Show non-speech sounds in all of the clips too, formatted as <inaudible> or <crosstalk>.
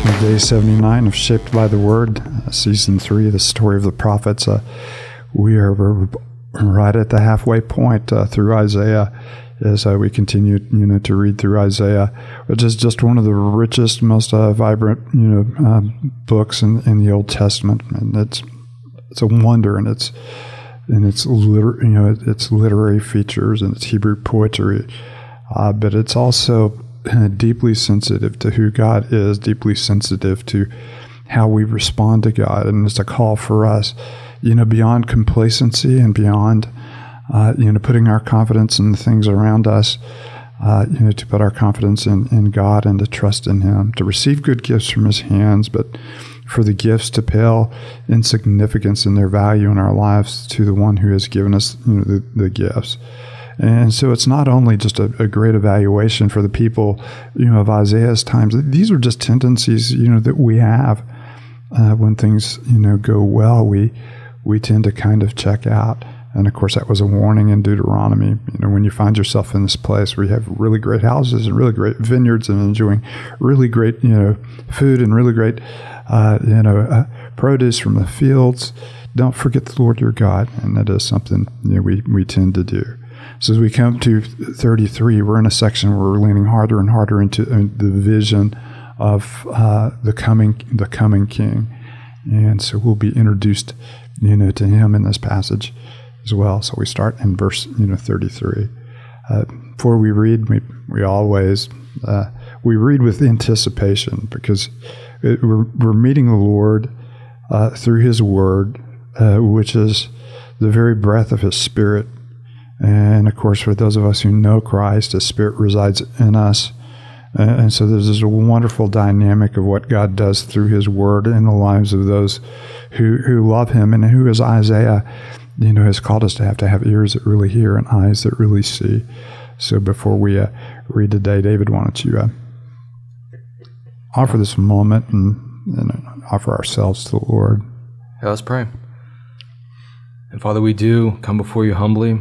Day 79 of Shaped by the Word, Season 3, the story of the prophets. Uh, we are right at the halfway point uh, through Isaiah as uh, we continue you know, to read through Isaiah, which is just one of the richest, most uh, vibrant you know, um, books in, in the Old Testament. And it's, it's a wonder and it's, and its liter- you know its literary features and its Hebrew poetry, uh, but it's also deeply sensitive to who God is, deeply sensitive to how we respond to God. And it's a call for us, you know, beyond complacency and beyond, uh, you know, putting our confidence in the things around us, uh, you know, to put our confidence in, in God and to trust in Him, to receive good gifts from His hands, but for the gifts to pale in significance in their value in our lives to the one who has given us, you know, the, the gifts. And so it's not only just a, a, great evaluation for the people, you know, of Isaiah's times. These are just tendencies, you know, that we have uh, when things, you know, go well. We we tend to kind of check out. And of course, that was a warning in Deuteronomy. You know, when you find yourself in this place where you have really great houses and really great vineyards and enjoying really great, you know, food and really great, uh, you know, uh, produce from the fields, don't forget the Lord your God. And that is something you know, we, we tend to do. So as we come to 33, we're in a section where we're leaning harder and harder into uh, the vision of uh, the coming the coming King, and so we'll be introduced, you know, to him in this passage as well. So we start in verse you know 33. Uh, before we read, we we always uh, we read with anticipation because it, we're, we're meeting the Lord uh, through His Word, uh, which is the very breath of His Spirit and of course, for those of us who know Christ, His Spirit resides in us. And so this a wonderful dynamic of what God does through His Word in the lives of those who, who love Him and who, as Isaiah, you know, has called us to have to have ears that really hear and eyes that really see. So before we uh, read today, David, why don't you uh, offer this moment and, and offer ourselves to the Lord? Yeah, let's pray. And Father, we do come before you humbly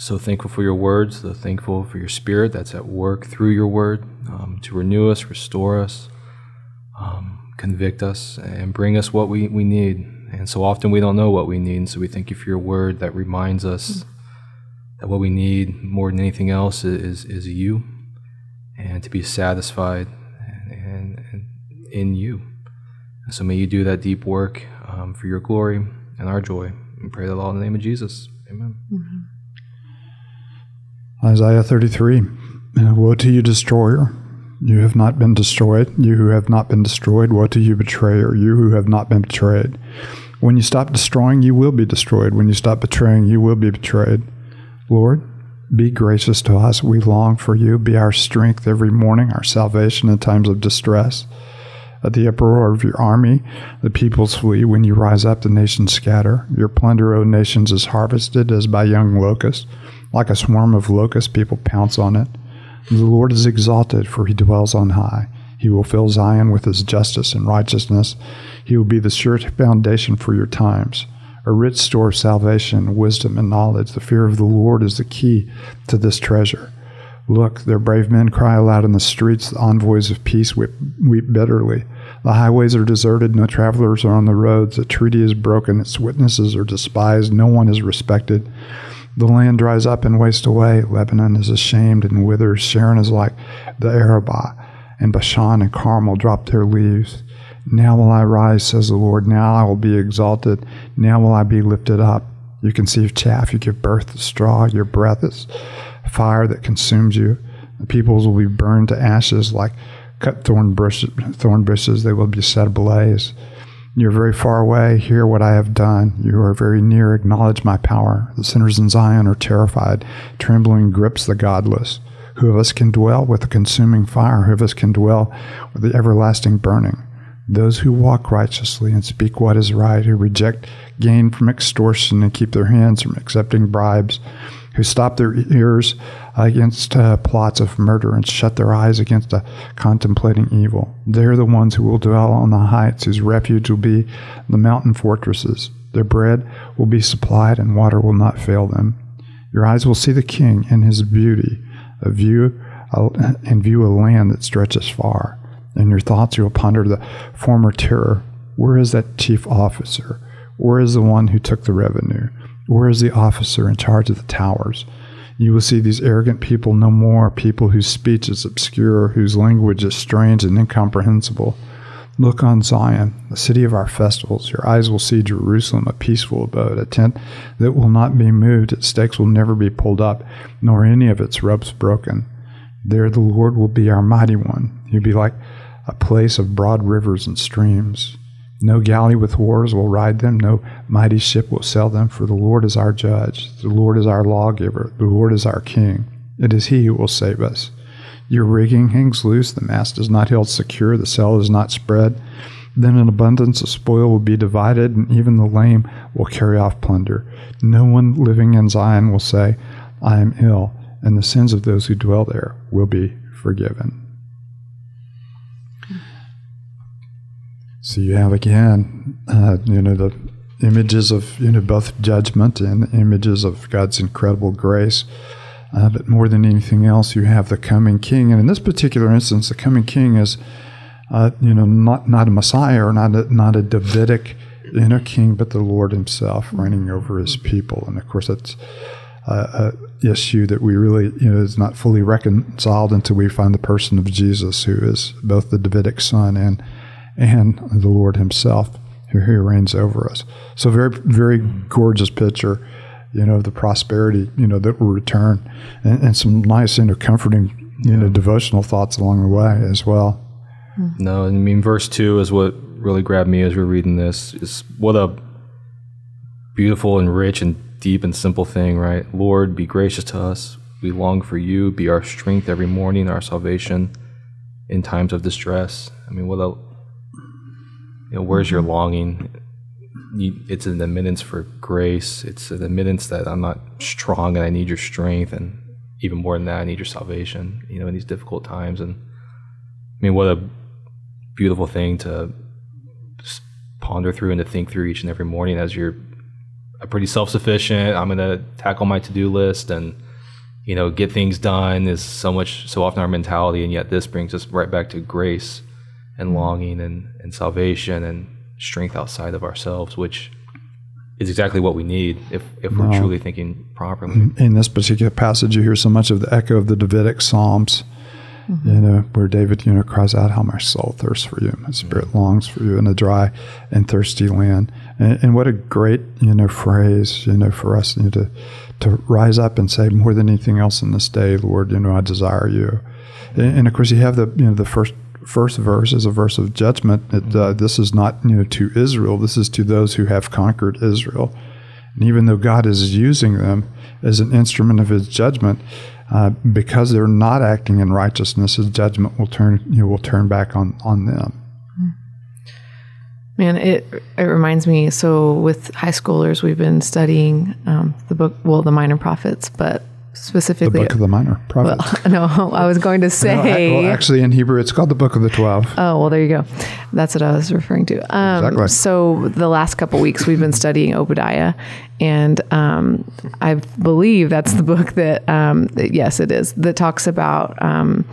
so thankful for your words, so thankful for your spirit that's at work through your word um, to renew us, restore us, um, convict us, and bring us what we, we need. And so often we don't know what we need. And so we thank you for your word that reminds us that what we need more than anything else is, is you and to be satisfied and, and in you. And so may you do that deep work um, for your glory and our joy. We pray that all in the name of Jesus. Amen. Mm-hmm. Isaiah 33 Woe to you, destroyer! You have not been destroyed. You who have not been destroyed. Woe to you, betrayer! You who have not been betrayed. When you stop destroying, you will be destroyed. When you stop betraying, you will be betrayed. Lord, be gracious to us. We long for you. Be our strength every morning, our salvation in times of distress. At the uproar of your army, the peoples flee. When you rise up, the nations scatter. Your plunder, O nations, is harvested as by young locusts. Like a swarm of locusts, people pounce on it. The Lord is exalted, for he dwells on high. He will fill Zion with his justice and righteousness. He will be the sure foundation for your times, a rich store of salvation, wisdom, and knowledge. The fear of the Lord is the key to this treasure. Look, their brave men cry aloud in the streets. The envoys of peace weep, weep bitterly. The highways are deserted. No travelers are on the roads. The treaty is broken. Its witnesses are despised. No one is respected. The land dries up and wastes away. Lebanon is ashamed and withers. Sharon is like the Arabah, and Bashan and Carmel drop their leaves. Now will I rise, says the Lord. Now I will be exalted. Now will I be lifted up. You conceive chaff. You give birth to straw. Your breath is fire that consumes you. The peoples will be burned to ashes like cut thorn bushes. Thorn bushes. They will be set ablaze. You're very far away. Hear what I have done. You are very near. Acknowledge my power. The sinners in Zion are terrified. Trembling grips the godless. Who of us can dwell with the consuming fire? Who of us can dwell with the everlasting burning? Those who walk righteously and speak what is right, who reject gain from extortion and keep their hands from accepting bribes, who stop their ears against uh, plots of murder and shut their eyes against contemplating evil. They're the ones who will dwell on the heights, whose refuge will be the mountain fortresses. Their bread will be supplied, and water will not fail them. Your eyes will see the King in his beauty, a view, and view a land that stretches far. In your thoughts, you will ponder the former terror. Where is that chief officer? Where is the one who took the revenue? Where is the officer in charge of the towers? You will see these arrogant people no more, people whose speech is obscure, whose language is strange and incomprehensible. Look on Zion, the city of our festivals. Your eyes will see Jerusalem, a peaceful abode, a tent that will not be moved, its stakes will never be pulled up, nor any of its ropes broken. There the Lord will be our mighty one. He'll be like a place of broad rivers and streams. No galley with oars will ride them, no mighty ship will sail them, for the Lord is our judge, the Lord is our lawgiver, the Lord is our king. It is he who will save us. Your rigging hangs loose, the mast is not held secure, the sail is not spread. Then an abundance of spoil will be divided, and even the lame will carry off plunder. No one living in Zion will say, I am ill, and the sins of those who dwell there will be forgiven. So you have again, uh, you know, the images of you know both judgment and images of God's incredible grace. Uh, but more than anything else, you have the coming King, and in this particular instance, the coming King is, uh, you know, not not a Messiah or not a, not a Davidic, you know, King, but the Lord Himself reigning over His people, and of course that's. Uh, a issue that we really, you know, is not fully reconciled until we find the person of Jesus, who is both the Davidic son and and the Lord Himself who, reigns over us. So very, very gorgeous picture, you know, of the prosperity, you know, that will return, and, and some nice, you know, comforting, you know, devotional thoughts along the way as well. Hmm. No, I mean, verse two is what really grabbed me as we are reading this. Is what a beautiful and rich and deep and simple thing, right? Lord, be gracious to us. We long for you. Be our strength every morning, our salvation in times of distress. I mean, what a you know, where's your longing? You, it's an admittance for grace. It's an admittance that I'm not strong and I need your strength, and even more than that, I need your salvation. You know, in these difficult times, and I mean, what a beautiful thing to ponder through and to think through each and every morning as you're a pretty self-sufficient. I'm going to tackle my to-do list and you know get things done is so much so often our mentality, and yet this brings us right back to grace and longing and, and salvation and strength outside of ourselves, which is exactly what we need if, if we're truly thinking properly. In this particular passage, you hear so much of the echo of the Davidic Psalms, mm-hmm. you know, where David, you know, cries out, How my soul thirsts for you, my spirit mm-hmm. longs for you in a dry and thirsty land. And, and, what a great, you know, phrase, you know, for us you know, to, to rise up and say, More than anything else in this day, Lord, you know, I desire you. And, and of course, you have the, you know, the first first verse is a verse of judgment. It, uh, this is not you know to Israel. This is to those who have conquered Israel. And even though God is using them as an instrument of His judgment, uh, because they're not acting in righteousness, His judgment will turn you know, will turn back on on them. Man, it it reminds me. So with high schoolers, we've been studying um, the book, well, the Minor Prophets, but specifically the book of the minor prophets. Well, <laughs> no, I was going to say. no, well, actually, in Hebrew, it's called the book of the twelve. Oh well, there you go. That's what I was referring to. Um, exactly. So the last couple weeks, we've been studying Obadiah, and um, I believe that's the book that. Um, yes, it is that talks about. Um,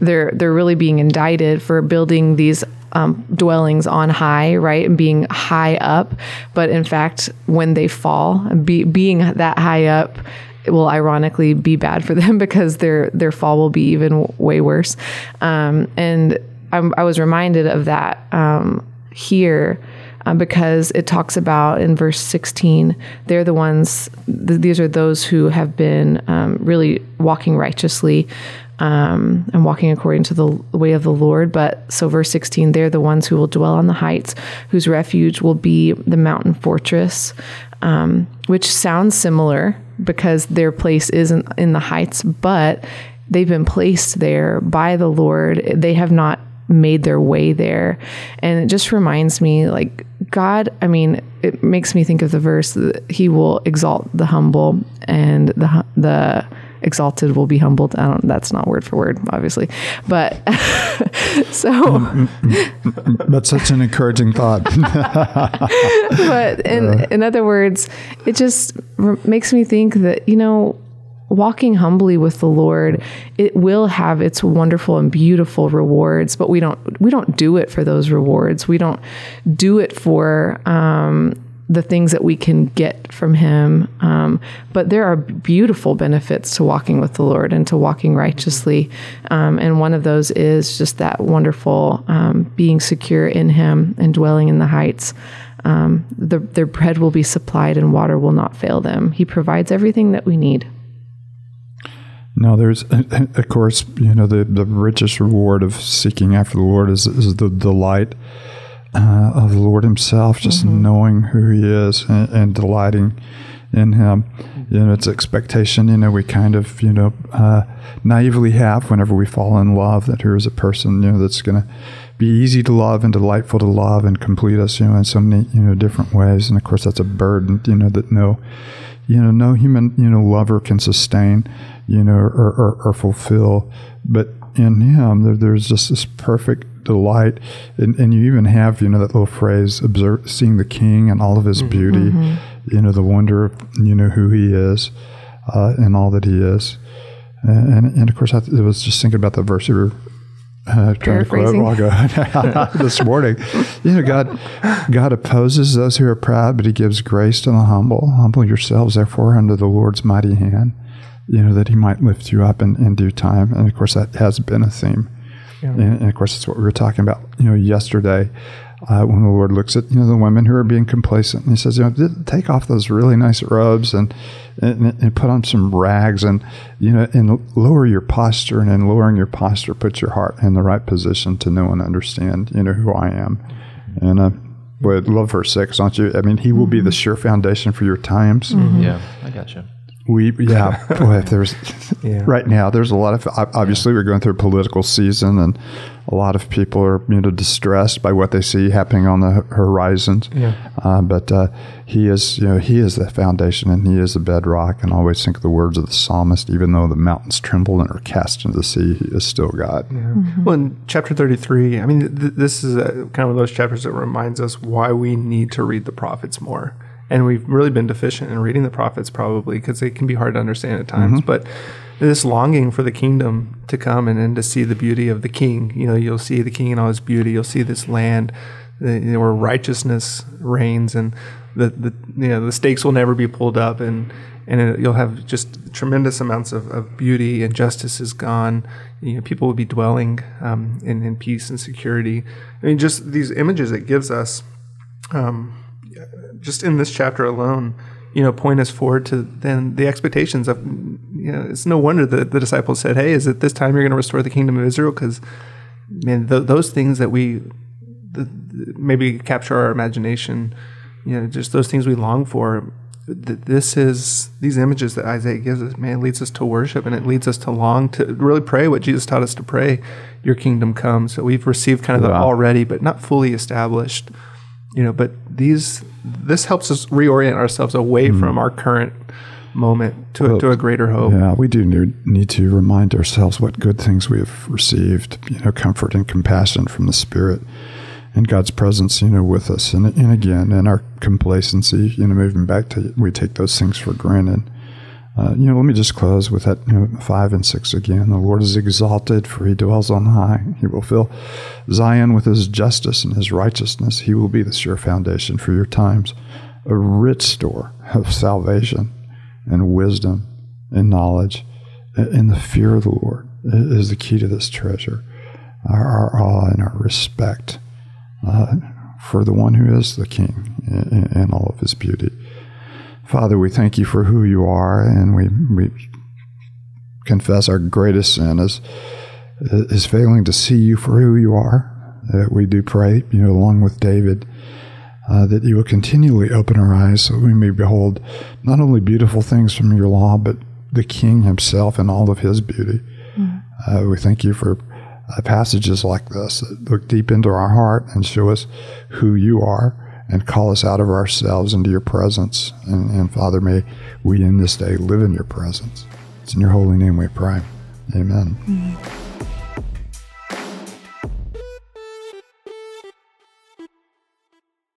they're they're really being indicted for building these um, dwellings on high, right, and being high up. But in fact, when they fall, be, being that high up, will ironically be bad for <laughs> them because their their fall will be even way worse. Um, and I'm, i was reminded of that um, here. Um, because it talks about in verse 16, they're the ones, th- these are those who have been um, really walking righteously um, and walking according to the way of the Lord. But so, verse 16, they're the ones who will dwell on the heights, whose refuge will be the mountain fortress, um, which sounds similar because their place isn't in the heights, but they've been placed there by the Lord. They have not made their way there. And it just reminds me like God, I mean, it makes me think of the verse that he will exalt the humble and the the exalted will be humbled. I don't that's not word for word, obviously. But <laughs> so mm, mm, mm, That's such an encouraging thought. <laughs> but in uh, in other words, it just makes me think that, you know, walking humbly with the Lord, it will have its wonderful and beautiful rewards, but we don't we don't do it for those rewards. We don't do it for um, the things that we can get from Him. Um, but there are beautiful benefits to walking with the Lord and to walking righteously. Um, and one of those is just that wonderful um, being secure in Him and dwelling in the heights. Um, the, their bread will be supplied and water will not fail them. He provides everything that we need. Now, there's, <laughs> of course, you know, the, the richest reward of seeking after the Lord is, is the delight uh, of the Lord Himself, just mm-hmm. knowing who He is and, and, delighting in Him. You know, it's expectation, you know, we kind of, you know, uh, naively have whenever we fall in love that here is a person, you know, that's going to be easy to love and delightful to love and complete us, you know, in so many, you know, different ways. And of course, that's a burden, you know, that no, you know, no human, you know, lover can sustain you know, or, or, or fulfill. But in him, there, there's just this perfect delight. And, and you even have, you know, that little phrase, observe, seeing the king and all of his mm-hmm. beauty, mm-hmm. you know, the wonder of, you know, who he is uh, and all that he is. And, and of course, I was just thinking about the verse you were uh, trying to quote while ago <laughs> this morning. You know, God, God opposes those who are proud, but He gives grace to the humble. Humble yourselves, therefore, under the Lord's mighty hand you know, that he might lift you up in, in due time. And of course, that has been a theme. Yeah. And, and, of course, that's what we were talking about, you know, yesterday uh, when the Lord looks at, you know, the women who are being complacent. And he says, you know, take off those really nice robes and, and, and put on some rags and, you know, and lower your posture. And in lowering your posture, put your heart in the right position to know and understand, you know, who I am. And, uh, boy, love verse six, aren't you? I mean, he will mm-hmm. be the sure foundation for your times. Mm-hmm. Yeah, I got you. We yeah, boy, <laughs> if there's yeah. right now there's a lot of obviously we're going through a political season and a lot of people are you know distressed by what they see happening on the horizons. Yeah. Uh, but uh, he is you know he is the foundation and he is the bedrock. And I always think of the words of the psalmist: even though the mountains tremble and are cast into the sea, he is still God. Yeah. Mm-hmm. Well, in chapter thirty-three, I mean, th- this is a, kind of those chapters that reminds us why we need to read the prophets more and we've really been deficient in reading the prophets probably because they can be hard to understand at times. Mm-hmm. but this longing for the kingdom to come and, and to see the beauty of the king you know you'll see the king in all his beauty. You'll see this land where righteousness reigns and the, the you know the stakes will never be pulled up and and it, you'll have just tremendous amounts of, of beauty and justice is gone. You know people will be dwelling um, in, in peace and security. I mean just these images it gives us um, just in this chapter alone, you know, point us forward to then the expectations of, you know, it's no wonder that the disciples said, "Hey, is it this time you're going to restore the kingdom of Israel?" Because, man, th- those things that we the, maybe capture our imagination, you know, just those things we long for. Th- this is these images that Isaiah gives us. Man, leads us to worship, and it leads us to long to really pray what Jesus taught us to pray: "Your kingdom come." So we've received kind of wow. the already, but not fully established you know but these this helps us reorient ourselves away mm. from our current moment to, well, a, to a greater hope. Yeah we do need, need to remind ourselves what good things we have received you know comfort and compassion from the spirit and god's presence you know with us. And, and again in our complacency you know moving back to we take those things for granted uh, you know, let me just close with that you know, five and six again. The Lord is exalted, for he dwells on high. He will fill Zion with his justice and his righteousness. He will be the sure foundation for your times, a rich store of salvation and wisdom and knowledge. And the fear of the Lord is the key to this treasure. Our, our awe and our respect uh, for the one who is the King and all of his beauty. Father, we thank you for who you are, and we, we confess our greatest sin is, is failing to see you for who you are. That we do pray, you know, along with David, uh, that you will continually open our eyes so we may behold not only beautiful things from your law, but the King himself and all of his beauty. Mm. Uh, we thank you for uh, passages like this that look deep into our heart and show us who you are and call us out of ourselves into your presence. And, and, Father, may we in this day live in your presence. It's in your holy name we pray. Amen. Mm-hmm.